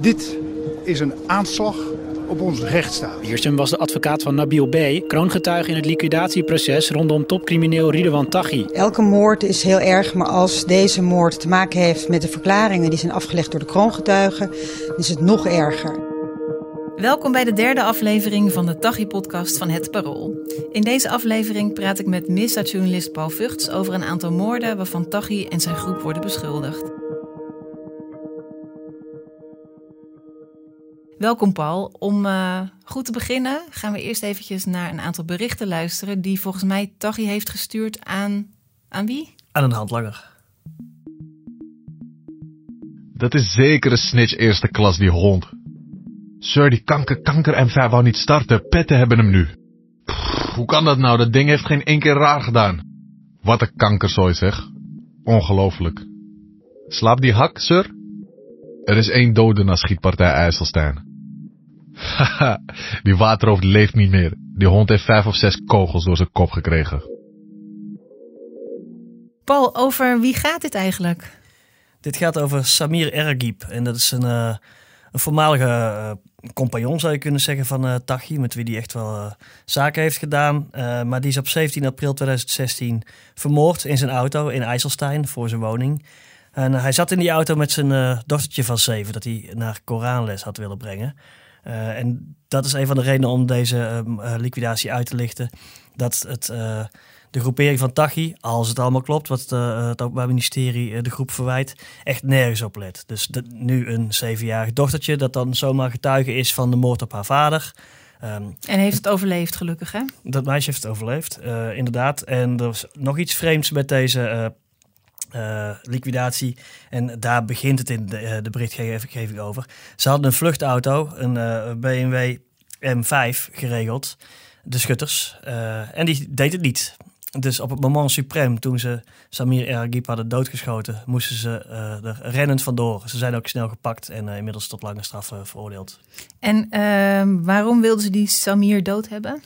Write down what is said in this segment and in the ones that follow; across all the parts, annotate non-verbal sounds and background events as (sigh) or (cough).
Dit is een aanslag op onze rechtsstaat. Wiersum was de advocaat van Nabil B., kroongetuige in het liquidatieproces rondom topcrimineel Ridwan Taghi. Elke moord is heel erg, maar als deze moord te maken heeft met de verklaringen die zijn afgelegd door de kroongetuigen, is het nog erger. Welkom bij de derde aflevering van de Taghi-podcast van Het Parool. In deze aflevering praat ik met misdaadjournalist Paul Vugts over een aantal moorden waarvan Taghi en zijn groep worden beschuldigd. Welkom Paul. Om uh, goed te beginnen gaan we eerst eventjes naar een aantal berichten luisteren die volgens mij Taghi heeft gestuurd aan... aan wie? Aan een handlanger. Dat is zeker een snitch eerste klas, die hond. Sir, die kanker, kanker en ver wou niet starten. Petten hebben hem nu. Pff, hoe kan dat nou? Dat ding heeft geen één keer raar gedaan. Wat een kankerzooi zeg. Ongelooflijk. Slaap die hak, sir? Er is één dode na schietpartij IJsselstein. Haha, (laughs) die waterhoofd leeft niet meer. Die hond heeft vijf of zes kogels door zijn kop gekregen. Paul, over wie gaat dit eigenlijk? Dit gaat over Samir Ergib. En dat is een, uh, een voormalige uh, compagnon, zou je kunnen zeggen, van uh, Tachi. Met wie hij echt wel zaken heeft gedaan. maar die is op 17 april 2016 vermoord in zijn auto in IJsselstein voor zijn woning. En hij zat in die auto met zijn dochtertje van zeven, dat hij naar Koranles had willen brengen. Uh, en dat is een van de redenen om deze uh, liquidatie uit te lichten. Dat het, uh, de groepering van Tachi, als het allemaal klopt, wat het Openbaar Ministerie de groep verwijt, echt nergens op let. Dus de, nu een zevenjarig dochtertje dat dan zomaar getuige is van de moord op haar vader. Um, en heeft het overleefd, gelukkig hè? Dat meisje heeft het overleefd, inderdaad. En er is nog iets vreemds met deze uh, liquidatie. En daar begint het in de, uh, de berichtgeving over. Ze hadden een vluchtauto, een uh, BMW M5 geregeld, de schutters. en die deed het niet. Dus op het moment suprem, toen ze Samir Ergib hadden doodgeschoten, moesten ze er rennend vandoor. Ze zijn ook snel gepakt en inmiddels tot lange straf veroordeeld. En ehm, waarom wilden ze die Samir dood hebben?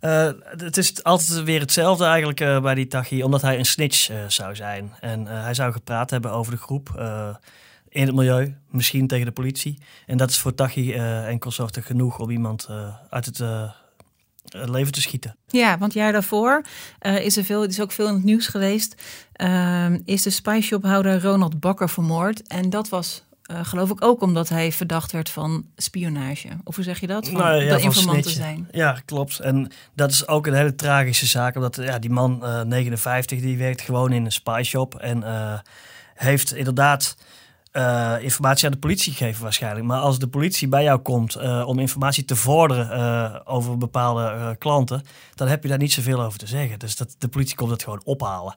Uh, het is altijd weer hetzelfde eigenlijk uh, bij die Tachi, omdat hij een snitch uh, zou zijn. En hij zou gepraat hebben over de groep in het milieu, misschien tegen de politie. En dat is voor Tachi en consorten genoeg om iemand uit het leven te schieten. Ja, want jaar daarvoor is er veel, is ook veel in het nieuws geweest. Ehm, is de spyshop-houder Ronald Bakker vermoord. En dat was uh, geloof ik ook omdat hij verdacht werd van spionage. Of hoe zeg je dat? Van nou, ja, de informant te zijn. Ja, klopt. En dat is ook een hele tragische zaak. Omdat ja, die man, uh, 59, die werkt gewoon in een spy shop. En uh, heeft inderdaad uh, informatie aan de politie gegeven waarschijnlijk. Maar als de politie bij jou komt om informatie te vorderen over bepaalde klanten... dan heb je daar niet zoveel over te zeggen. Dus dat, de politie komt het gewoon ophalen.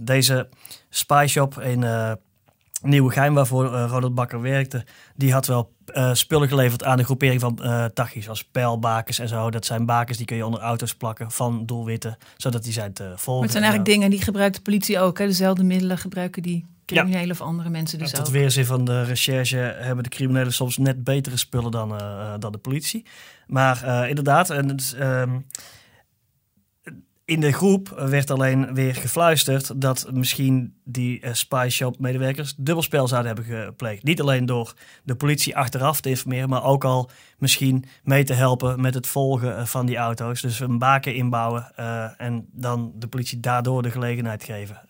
deze spy shop in nieuwe geheim waarvoor uh, Ronald Bakker werkte, die had wel uh, spullen geleverd aan de groepering van uh, Tachis, zoals pijlbakens en zo. Dat zijn bakens die kun je onder auto's plakken van doelwitten, zodat die zijn te volgen. Maar het zijn eigenlijk dingen die gebruikt de politie ook. Hè? Dezelfde middelen gebruiken die criminelen of andere mensen dus ook. Tot weerzin van de recherche hebben de criminelen soms net betere spullen dan, dan de politie. Maar inderdaad, en het, ehm, in de groep werd alleen weer gefluisterd dat misschien die uh, spy shop medewerkers dubbelspel zouden hebben gepleegd. Niet alleen door de politie achteraf te informeren, maar ook al misschien mee te helpen met het volgen eh, van die auto's. Dus een baken inbouwen uh, en dan de politie daardoor de gelegenheid geven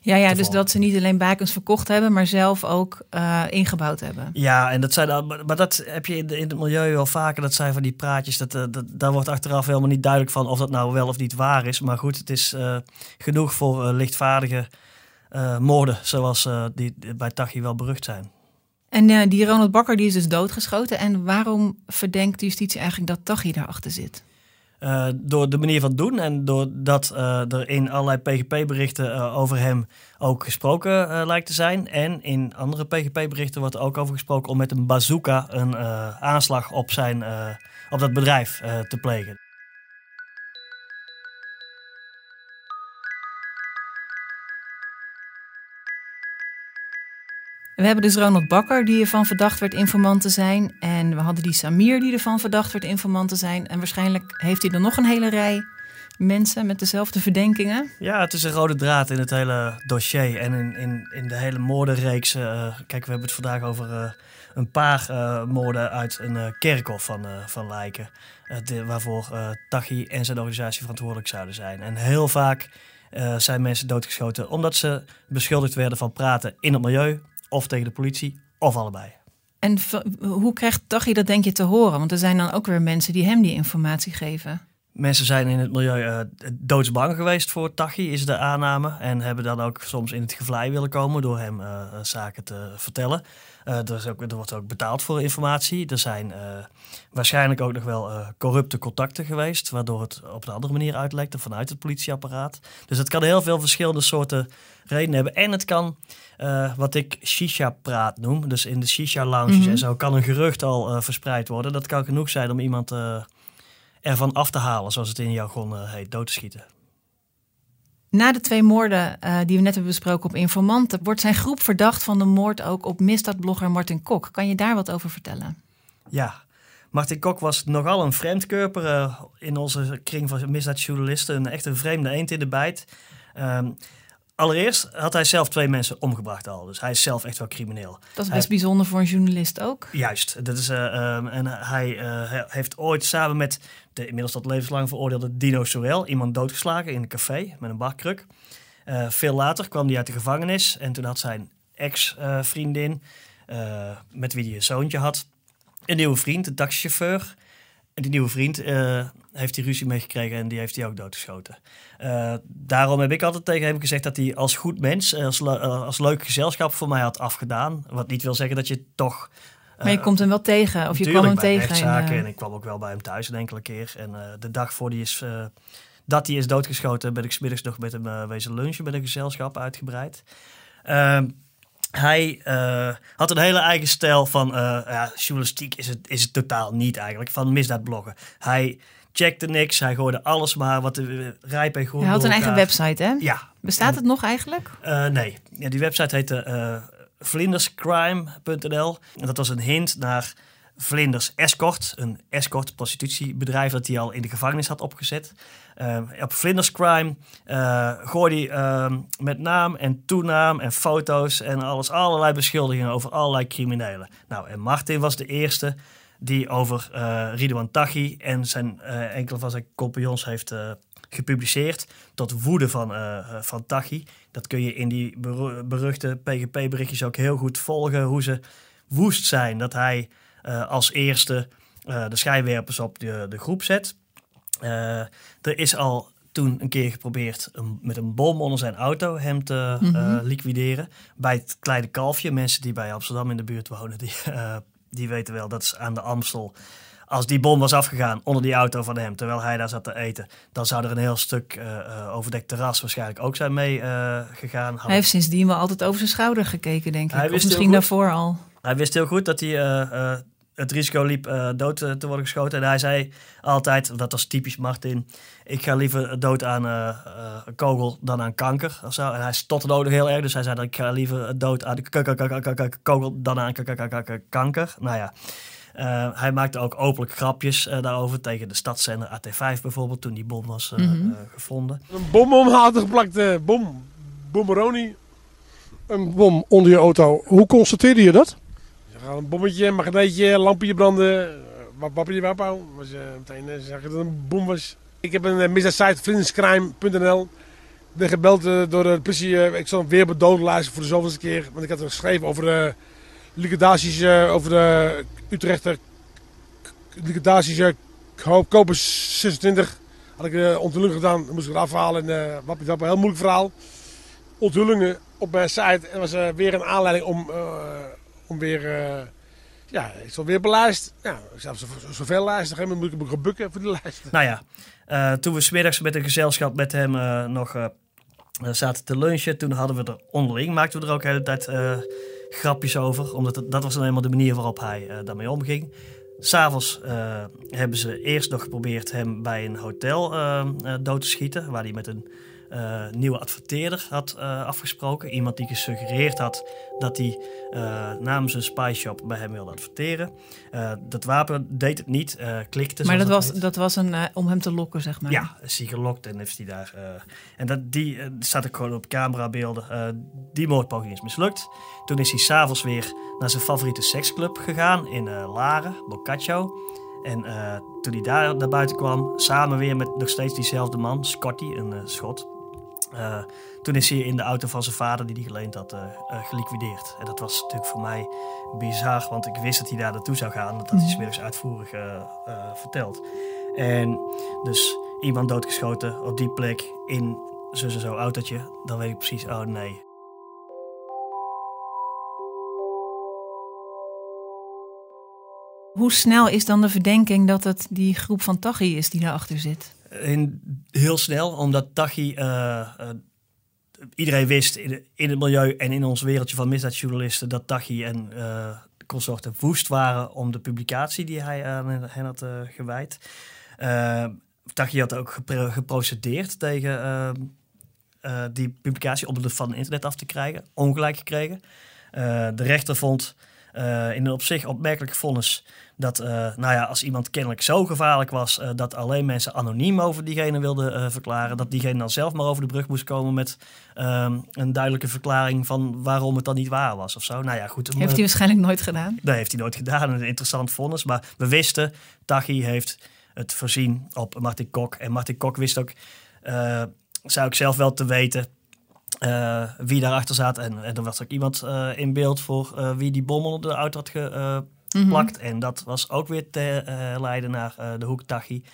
ja, ja dus dat ze niet alleen bakens verkocht hebben, maar zelf ook uh, ingebouwd hebben. Ja, en dat zijn, maar dat heb je in, de, in het milieu wel vaker. Dat zijn van die praatjes. Dat, uh, dat, daar wordt achteraf helemaal niet duidelijk van of dat nou wel of niet waar is. Maar goed, het is uh, genoeg voor lichtvaardige moorden, zoals die bij Tachi wel berucht zijn. En die Ronald Bakker die is dus doodgeschoten. En waarom verdenkt de justitie eigenlijk dat Tachi daarachter zit? Uh, door de manier van doen en doordat uh, er in allerlei PGP-berichten uh, over hem ook gesproken lijkt te zijn. En in andere PGP-berichten wordt ook over gesproken om met een bazooka een aanslag op, zijn, op dat bedrijf te plegen. We hebben dus Ronald Bakker, die ervan verdacht werd informant te zijn. En we hadden die Samir, die ervan verdacht werd informant te zijn. En waarschijnlijk heeft hij er nog een hele rij mensen met dezelfde verdenkingen? Ja, het is een rode draad in het hele dossier en in, in, in de hele moordenreeks. Uh, kijk, we hebben het vandaag over uh, een paar uh, moorden uit een kerkhof van, van Lijken. Waarvoor Tachi en zijn organisatie verantwoordelijk zouden zijn. En heel vaak zijn mensen doodgeschoten omdat ze beschuldigd werden van praten in het milieu of tegen de politie of allebei. En hoe krijgt Tachi dat denk je te horen? Want er zijn dan ook weer mensen die hem die informatie geven. Mensen zijn in het milieu uh, doodsbang geweest voor Tachi, is de aanname. En hebben dan ook soms in het gevlei willen komen door hem uh, zaken te vertellen. Uh, er, is ook, er, wordt ook betaald voor informatie. Er zijn waarschijnlijk ook nog wel corrupte contacten geweest, waardoor het op een andere manier uitlekte vanuit het politieapparaat. Dus het kan heel veel verschillende soorten redenen hebben. En het kan, wat ik shisha-praat noem, dus in de shisha-lounges mm -hmm. en zo, kan een gerucht al verspreid worden. Dat kan genoeg zijn om iemand ervan af te halen, zoals het in jargon uh, heet, dood te schieten. Na de twee moorden uh, die we net hebben besproken op informanten, wordt zijn groep verdacht van de moord ook op misdaadblogger Martin Kok. Kan je daar wat over vertellen? Ja, Martin Kok was nogal een vreemdkörper uh, in onze kring van misdaadjournalisten. Een echt een vreemde eend in de bijt. Um, Allereerst had hij zelf twee mensen omgebracht al. Dus hij is zelf echt wel crimineel. Dat is best bijzonder voor een journalist ook. Juist. Dat is, uh, um, en hij uh, heeft ooit samen met de inmiddels tot levenslang veroordeelde Dino Sorel iemand doodgeslagen in een café met een barkruk. Uh, veel later kwam hij uit de gevangenis en toen had zijn ex-vriendin, met wie hij een zoontje had, een nieuwe vriend, een taxichauffeur. En die nieuwe vriend heeft hij ruzie mee gekregen en die heeft hij ook doodgeschoten. Uh, daarom heb ik altijd tegen hem gezegd dat hij als goed mens, eh, als, als leuk gezelschap voor mij had afgedaan. Wat niet wil zeggen dat je toch. maar je komt hem wel tegen, of je kwam hem tegen. En ik kwam ook wel bij hem thuis een enkele keer. En de dag voor die is, dat hij is doodgeschoten, ben ik smiddags nog met hem wezen lunchen met een gezelschap uitgebreid. Ehm, hij uh, had een hele eigen stijl van uh, ja, journalistiek is het, is het totaal niet eigenlijk, van misdaadbloggen. Hij checkte niks. Hij gooide alles maar wat de rijp en groen. Hij had een eigen website, hè? Ja. Bestaat het nog eigenlijk? Uh, nee. Ja, die website heette vlinderscrime.nl. En dat was een hint naar Vlinders Escort, een escort prostitutiebedrijf dat hij al in de gevangenis had opgezet. Uh, op Vlinders Crime hij uh, met naam en toenaam en foto's en alles, allerlei beschuldigingen over allerlei criminelen. Nou, en Martin was de eerste die over uh, Ridwan Taghi en zijn, enkele van zijn compagnons heeft gepubliceerd. Tot woede van, van Taghi. Dat kun je in die beruchte PGP-berichtjes ook heel goed volgen. Hoe ze woest zijn dat hij als eerste de schijnwerpers op de, de groep zet. Er is al toen een keer geprobeerd met een bom onder zijn auto hem te mm -hmm. liquideren. Bij het kleine kalfje. Mensen die bij Amsterdam in de buurt wonen, die (laughs) die weten wel, dat is aan de Amstel. Als die bom was afgegaan onder die auto van hem, terwijl hij daar zat te eten, dan zou er een heel stuk uh, overdekt terras waarschijnlijk ook zijn mee uh, gegaan. Hij heeft sindsdien wel altijd over zijn schouder gekeken, denk ik. Hij wist of misschien daarvoor al. Hij wist heel goed dat hij het risico liep dood te worden geschoten. En hij zei altijd, dat was typisch Martin, ik ga liever dood aan een kogel dan aan kanker. Of zo. En hij stotterde ook nog heel erg, dus hij zei dat ik ga liever dood aan de kogel dan aan kanker. Nou ja. Uh, hij maakte ook openlijk grapjes uh, daarover tegen de stadszender AT5 bijvoorbeeld, toen die bom was uh, mm -hmm. gevonden. Een bom omhaalt geplakte bom, bomberoni, een bom onder je auto. Hoe constateerde je dat? Je gaat een bommetje, een magneetje, lampje branden, wat wapje wapau. Was uh, meteen uh, zeggen dat het een bom was. Ik heb een misdaadsite vriendenscrime.nl. ben gebeld door de politie. ik zal weer bedoodlijsten voor de zoveelste keer. Want ik had er geschreven over de liquidaties over de Utrechter liquidaties kopen 26. Had ik de onthulling gedaan, dan moest ik het afhalen. En uh, wat, wat een heel moeilijk verhaal. Onthullingen op mijn site. En was weer een aanleiding om, om weer, ja, ik zal weer. Ja, ik zal zoveel. Op een moet ik me gebukken voor de lijst. Nou ja, toen we smiddags met een gezelschap met hem nog zaten te lunchen. Toen hadden we er onderling, maakten we er ook de hele tijd grapjes over. Omdat dat was dan eenmaal de manier waarop hij daarmee omging. S'avonds uh, hebben ze eerst nog geprobeerd hem bij een hotel dood te schieten. Waar hij met een eh, nieuwe adverteerder had eh, afgesproken. Iemand die gesuggereerd had dat hij eh, namens een spy shop bij hem wilde adverteren. Dat wapen deed het niet, klikte. Maar dat was, heet. dat was een, om hem te lokken, zeg maar. Ja, is hij gelokt en heeft hij daar. en dat, die staat ook gewoon op camerabeelden. Die moordpoging is mislukt. Toen is hij s'avonds weer naar zijn favoriete seksclub gegaan in Laren, Boccaccio. En toen hij daar naar buiten kwam, samen weer met nog steeds diezelfde man, Scotty, een schot. Eh, toen is hij in de auto van zijn vader, die hij geleend had, eh, geliquideerd. En dat was natuurlijk voor mij bizar, want ik wist dat hij daar naartoe zou gaan. Dat had hij 's middags uitvoerig verteld. En dus iemand doodgeschoten op die plek in zo zo zo autootje, dan weet ik precies, oh nee. Hoe snel is dan de verdenking dat het die groep van Taghi is die daarachter zit? Heel snel, omdat Tachi, eh, eh, iedereen wist in, het milieu en in ons wereldje van misdaadjournalisten dat Tachi en eh consorten woest waren om de publicatie die hij aan hen had gewijd. Uh, Tachi had ook gepro- geprocedeerd tegen die publicatie om het van internet af te krijgen, ongelijk gekregen. De rechter vond in een op zich opmerkelijk vonnis dat, eh, nou ja, als iemand kennelijk zo gevaarlijk was eh, dat alleen mensen anoniem over diegene wilden eh, verklaren, dat diegene dan zelf maar over de brug moest komen met ehm, een duidelijke verklaring van waarom het dan niet waar was of zo. Nou ja, goed. Heeft hij waarschijnlijk nooit gedaan. Dat heeft hij nooit gedaan. Een interessant vonnis. Maar we wisten, Tachi heeft het voorzien op Martin Kok. En Martin Kok wist ook, eh, zou ik zelf wel te weten, eh, wie daarachter zat. En, en er was ook iemand eh, in beeld voor eh, wie die bom onder de auto had geplakt. En dat was ook weer te leiden naar de hoek Tachi.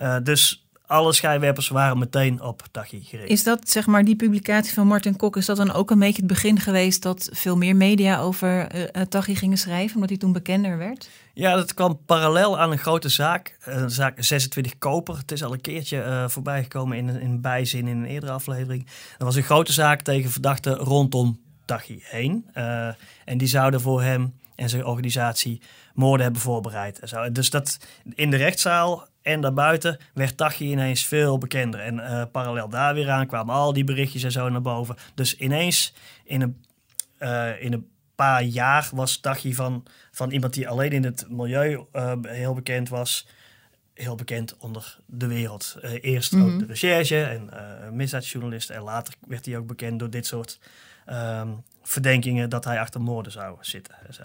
Eh, dus alle schijnwerpers waren meteen op Tachi gericht. Is dat, zeg maar, die publicatie van Martin Kok, is dat dan ook een beetje het begin geweest dat veel meer media over eh, eh, Taghi gingen schrijven, omdat hij toen bekender werd? Ja, dat kwam parallel aan een grote zaak. Een zaak 26 Koper. Het is al een keertje eh voorbij gekomen in, een- in bijzin in een eerdere aflevering. Er was een grote zaak tegen verdachten rondom Tachi heen. Eh, en die zouden voor hem en zijn organisatie moorden hebben voorbereid. En zo. Dus dat in de rechtszaal en daarbuiten werd Tachi ineens veel bekender. En eh, parallel daar weer aan kwamen al die berichtjes en zo naar boven. Dus ineens in een, eh, in een paar jaar was Tachi van, van iemand die alleen in het milieu eh, heel bekend was, heel bekend onder de wereld. Eerst ook de recherche en misdaadjournalist en later werd hij ook bekend door dit soort ehm, verdenkingen dat hij achter moorden zou zitten. En zo.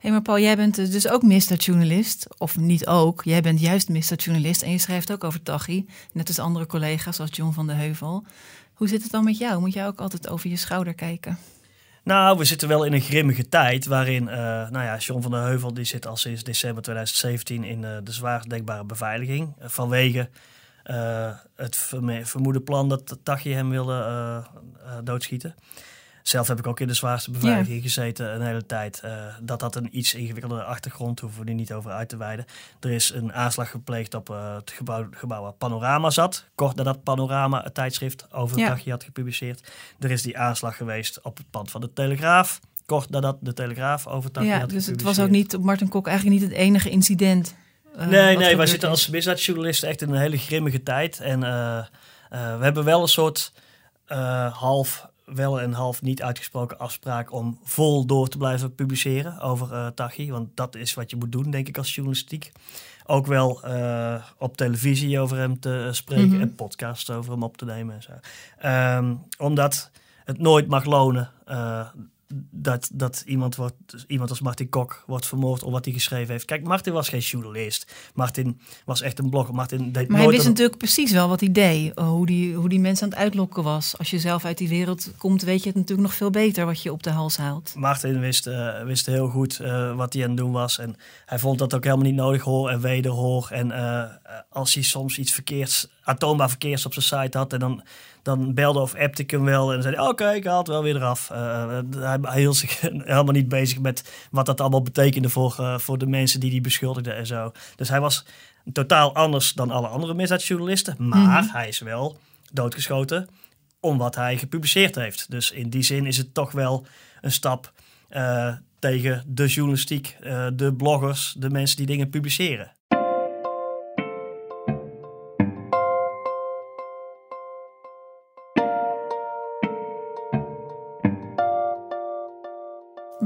Hey, maar Paul, jij bent dus ook misdaadjournalist. Of niet ook, jij bent juist misdaadjournalist en je schrijft ook over Taghi. Net als andere collega's zoals John van de Heuvel. Hoe zit het dan met jou? Moet jij ook altijd over je schouder kijken? Nou, we zitten wel in een grimmige tijd waarin, eh, nou ja, John van der Heuvel die zit al sinds december 2017 in eh, de zwaarst denkbare beveiliging. eh, vanwege het verme- vermoede plan dat Tachi hem wilde doodschieten. Zelf heb ik ook in de zwaarste beveiliging gezeten een hele tijd. Eh, dat had een iets ingewikkeldere achtergrond, hoeven we er niet over uit te wijden. Er is een aanslag gepleegd op eh, het gebouw, gebouw waar Panorama zat. Kort nadat Panorama het tijdschrift over Ja. Tachi had gepubliceerd. Er is die aanslag geweest op het pand van de Telegraaf. Kort nadat de Telegraaf over Tachi ja, had dus het was ook niet op Martin Kok eigenlijk niet het enige incident. eh, nee, nee, wij zitten is. als misdaadjournalisten echt in een hele grimmige tijd. En we hebben wel een soort eh, half wel en half niet uitgesproken afspraak om vol door te blijven publiceren over eh Tachi. Want dat is wat je moet doen, denk ik, als journalistiek. Ook wel eh, op televisie over hem te eh, spreken Mhm. en podcasts over hem op te nemen en zo. Ehm, omdat het nooit mag lonen dat, dat iemand, wordt, iemand als Martin Kok wordt vermoord om wat hij geschreven heeft. Kijk, Martin was geen journalist. Martin was echt een blogger. Martin deed Maar hij wist een- natuurlijk precies wel wat hij deed. eh, Hoe die, hoe die mensen aan het uitlokken was. Als je zelf uit die wereld komt, weet je het natuurlijk nog veel beter wat je op de hals haalt. Martin wist, eh, wist heel goed eh, wat hij aan het doen was. En hij vond dat ook helemaal niet nodig hoor en wederhoor. En als hij soms iets verkeerds, atoombaar verkeers op zijn site had... en dan, dan belde of appte ik hem wel en dan zei hij... oké, ik haal het wel weer eraf. Eh, hij, hij hield zich (laughs) helemaal niet bezig met wat dat allemaal betekende... voor, eh, voor de mensen die hij beschuldigde en zo. Dus hij was totaal anders dan alle andere misdaadjournalisten. Maar hij is wel doodgeschoten om wat hij gepubliceerd heeft. Dus in die zin is het toch wel een stap eh, tegen de journalistiek, eh, de bloggers, de mensen die dingen publiceren.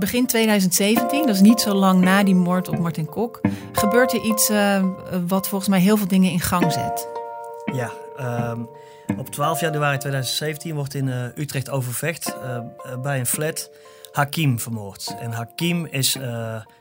Begin 2017, dat is niet zo lang na die moord op Martin Kok, gebeurt er iets uh, wat volgens mij heel veel dingen in gang zet. Ja, um, op 12 januari 2017 wordt in uh, Utrecht Overvecht uh, bij een flat Hakim vermoord. En Hakim is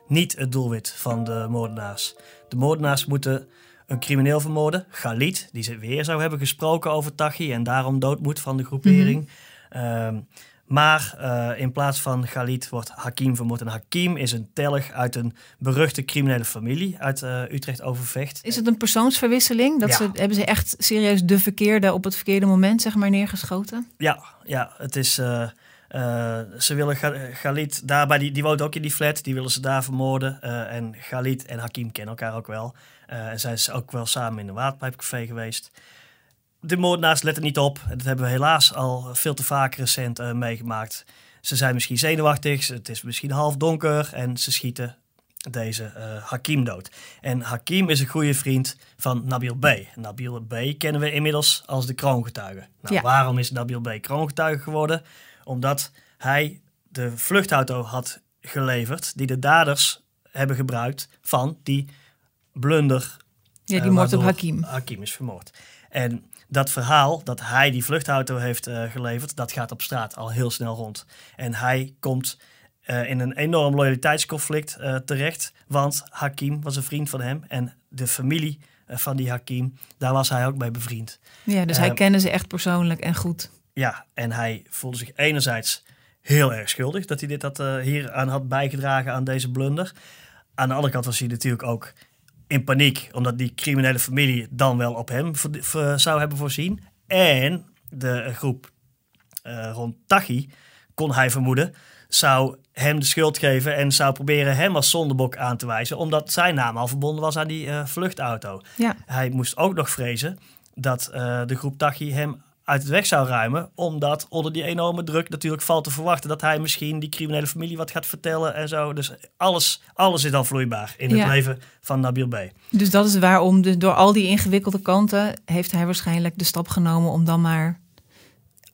niet het doelwit van de moordenaars. De moordenaars moeten een crimineel vermoorden, Galit, die ze weer zou hebben gesproken over Tachi en daarom dood moet van de groepering. Mm maar uh, in plaats van Galit wordt Hakim vermoord. En Hakim is een telg uit een beruchte criminele familie uit uh, Utrecht Overvecht. Is het een persoonsverwisseling? Dat ze, hebben ze echt serieus de verkeerde op het verkeerde moment zeg maar, neergeschoten? Ja, ja het is... Uh, ze willen Galit daarbij, die, die woont ook in die flat, die willen ze daar vermoorden. en Galit en Hakim kennen elkaar ook wel. en zijn ze ook wel samen in een waterpijpcafé geweest de moordenaars letten niet op. Dat hebben we helaas al veel te vaak recent uh, meegemaakt. Ze zijn misschien zenuwachtig, het is misschien half donker en ze schieten deze uh, Hakim dood. En Hakim is een goede vriend van Nabil B. Nabil B kennen we inmiddels als de kroongetuige. Nou, Waarom is Nabil B. kroongetuige geworden? Omdat hij de vluchtauto had geleverd die de daders hebben gebruikt van die blunder. Ja, die uh, moord op Hakim. Hakim is vermoord. En dat verhaal dat hij die vluchtauto heeft uh, geleverd, dat gaat op straat al heel snel rond. En hij komt uh, in een enorm loyaliteitsconflict uh, terecht, want Hakim was een vriend van hem en de familie van die Hakim, daar was hij ook bij bevriend. Ja, dus hij kende ze echt persoonlijk en goed. Ja, en hij voelde zich enerzijds heel erg schuldig dat hij dit had, hier aan had bijgedragen aan deze blunder. Aan de andere kant was hij natuurlijk ook in paniek, omdat die criminele familie dan wel op hem zou hebben voorzien. En de groep uh, rond Tachi, kon hij vermoeden, zou hem de schuld geven en zou proberen hem als zondebok aan te wijzen, omdat zijn naam al verbonden was aan die uh, vluchtauto. Ja. Hij moest ook nog vrezen dat uh, de groep Tachi hem uit het weg zou ruimen. Omdat onder die enorme druk natuurlijk valt te verwachten dat hij misschien die criminele familie wat gaat vertellen en zo. Dus alles, alles is dan vloeibaar in het leven van Nabil B. Dus dat is waarom, door al die ingewikkelde kanten, heeft hij waarschijnlijk de stap genomen om dan maar.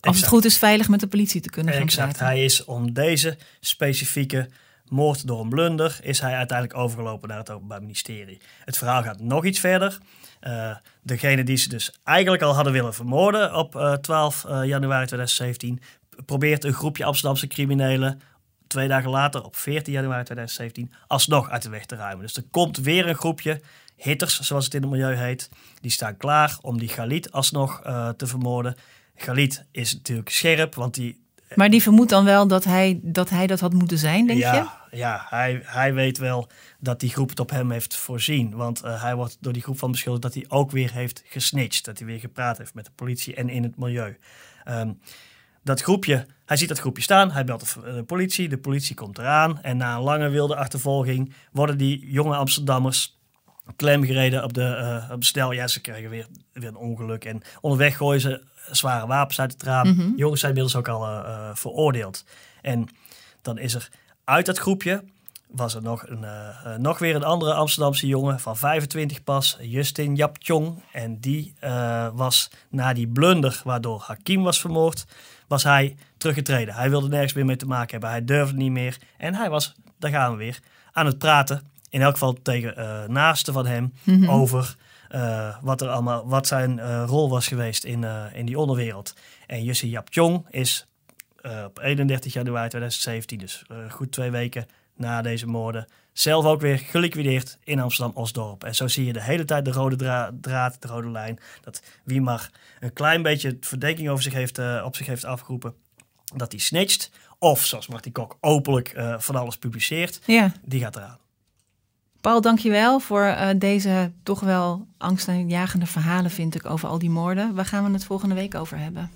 Als het goed is, veilig met de politie te kunnen gaan Exact. Hij is om deze specifieke moord door een blunder, is hij uiteindelijk overgelopen naar het Openbaar Ministerie. Het verhaal gaat nog iets verder. Uh, degene die ze dus eigenlijk al hadden willen vermoorden op uh, 12 uh, januari 2017, probeert een groepje Amsterdamse criminelen twee dagen later, op 14 januari 2017, alsnog uit de weg te ruimen. Dus er komt weer een groepje hitters, zoals het in het milieu heet. Die staan klaar om die Galit alsnog te vermoorden. Galit is natuurlijk scherp, want die maar die vermoedt dan wel dat hij, dat hij dat had moeten zijn, denk ja, je? Ja, hij, hij weet wel dat die groep het op hem heeft voorzien. Want uh, hij wordt door die groep van beschuldigd dat hij ook weer heeft gesnitcht. Dat hij weer gepraat heeft met de politie en in het milieu. Um, dat groepje, hij ziet dat groepje staan, hij belt de politie, de politie komt eraan. En na een lange wilde achtervolging worden die jonge Amsterdammers klem gereden op de, uh, op de stel. Ja, ze krijgen weer, weer een ongeluk. En onderweg gooien ze zware wapens uit het raam. Mm Jongens zijn inmiddels ook al uh, veroordeeld. En dan is er uit dat groepje was er nog, een, uh, nog weer een andere Amsterdamse jongen van 25 pas, Justin Japchong. En die uh, was na die blunder waardoor Hakim was vermoord, was hij teruggetreden. Hij wilde nergens meer mee te maken hebben. Hij durfde niet meer. En hij was, daar gaan we weer, aan het praten. In elk geval tegen uh, naasten van hem mm -hmm. over uh, wat, er allemaal, wat zijn uh, rol was geweest in, uh, in die onderwereld. En Jussi Japchong is op 31 januari 2017, dus goed twee weken na deze moorden, zelf ook weer geliquideerd in Amsterdam-Osdorp. En zo zie je de hele tijd de rode dra draad, de rode lijn. Dat wie maar een klein beetje verdenking over zich heeft, op zich heeft afgeroepen, dat hij snitcht. Of zoals Martin Kok openlijk van alles publiceert, ja. die gaat eraan. Paul, dankjewel voor uh, deze toch wel angstaanjagende verhalen, vind ik, over al die moorden. Waar gaan we het volgende week over hebben?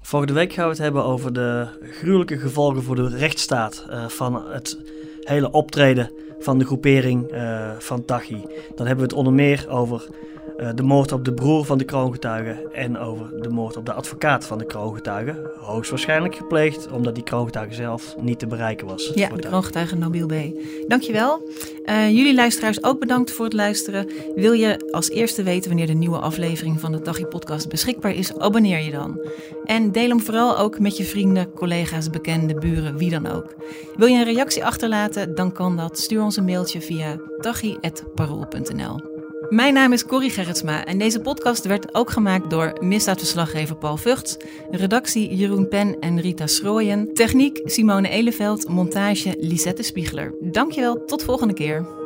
Volgende week gaan we het hebben over de gruwelijke gevolgen voor de rechtsstaat uh, van het hele optreden van de groepering uh, van Tachi. Dan hebben we het onder meer over eh, de moord op de broer van de kroongetuige en over de moord op de advocaat van de kroongetuige. Hoogstwaarschijnlijk gepleegd omdat die kroongetuige zelf niet te bereiken was. Ja, de kroongetuige Nabil B. Dankjewel. Uh, jullie luisteraars ook bedankt voor het luisteren. Wil je als eerste weten wanneer de nieuwe aflevering van de Dagje podcast beschikbaar is, abonneer je dan. En deel hem vooral ook met je vrienden, collega's, bekenden, buren, wie dan ook. Wil je een reactie achterlaten, dan kan dat. Stuur ons een mailtje via dagje.parool.nl. Mijn naam is Corrie Gerritsma en deze podcast werd ook gemaakt door misdaadverslaggever Paul Vugts, redactie Jeroen Pen en Rita Schrooien, techniek Simone Eleveld, montage Lisette Spiegler. Dankjewel, tot volgende keer.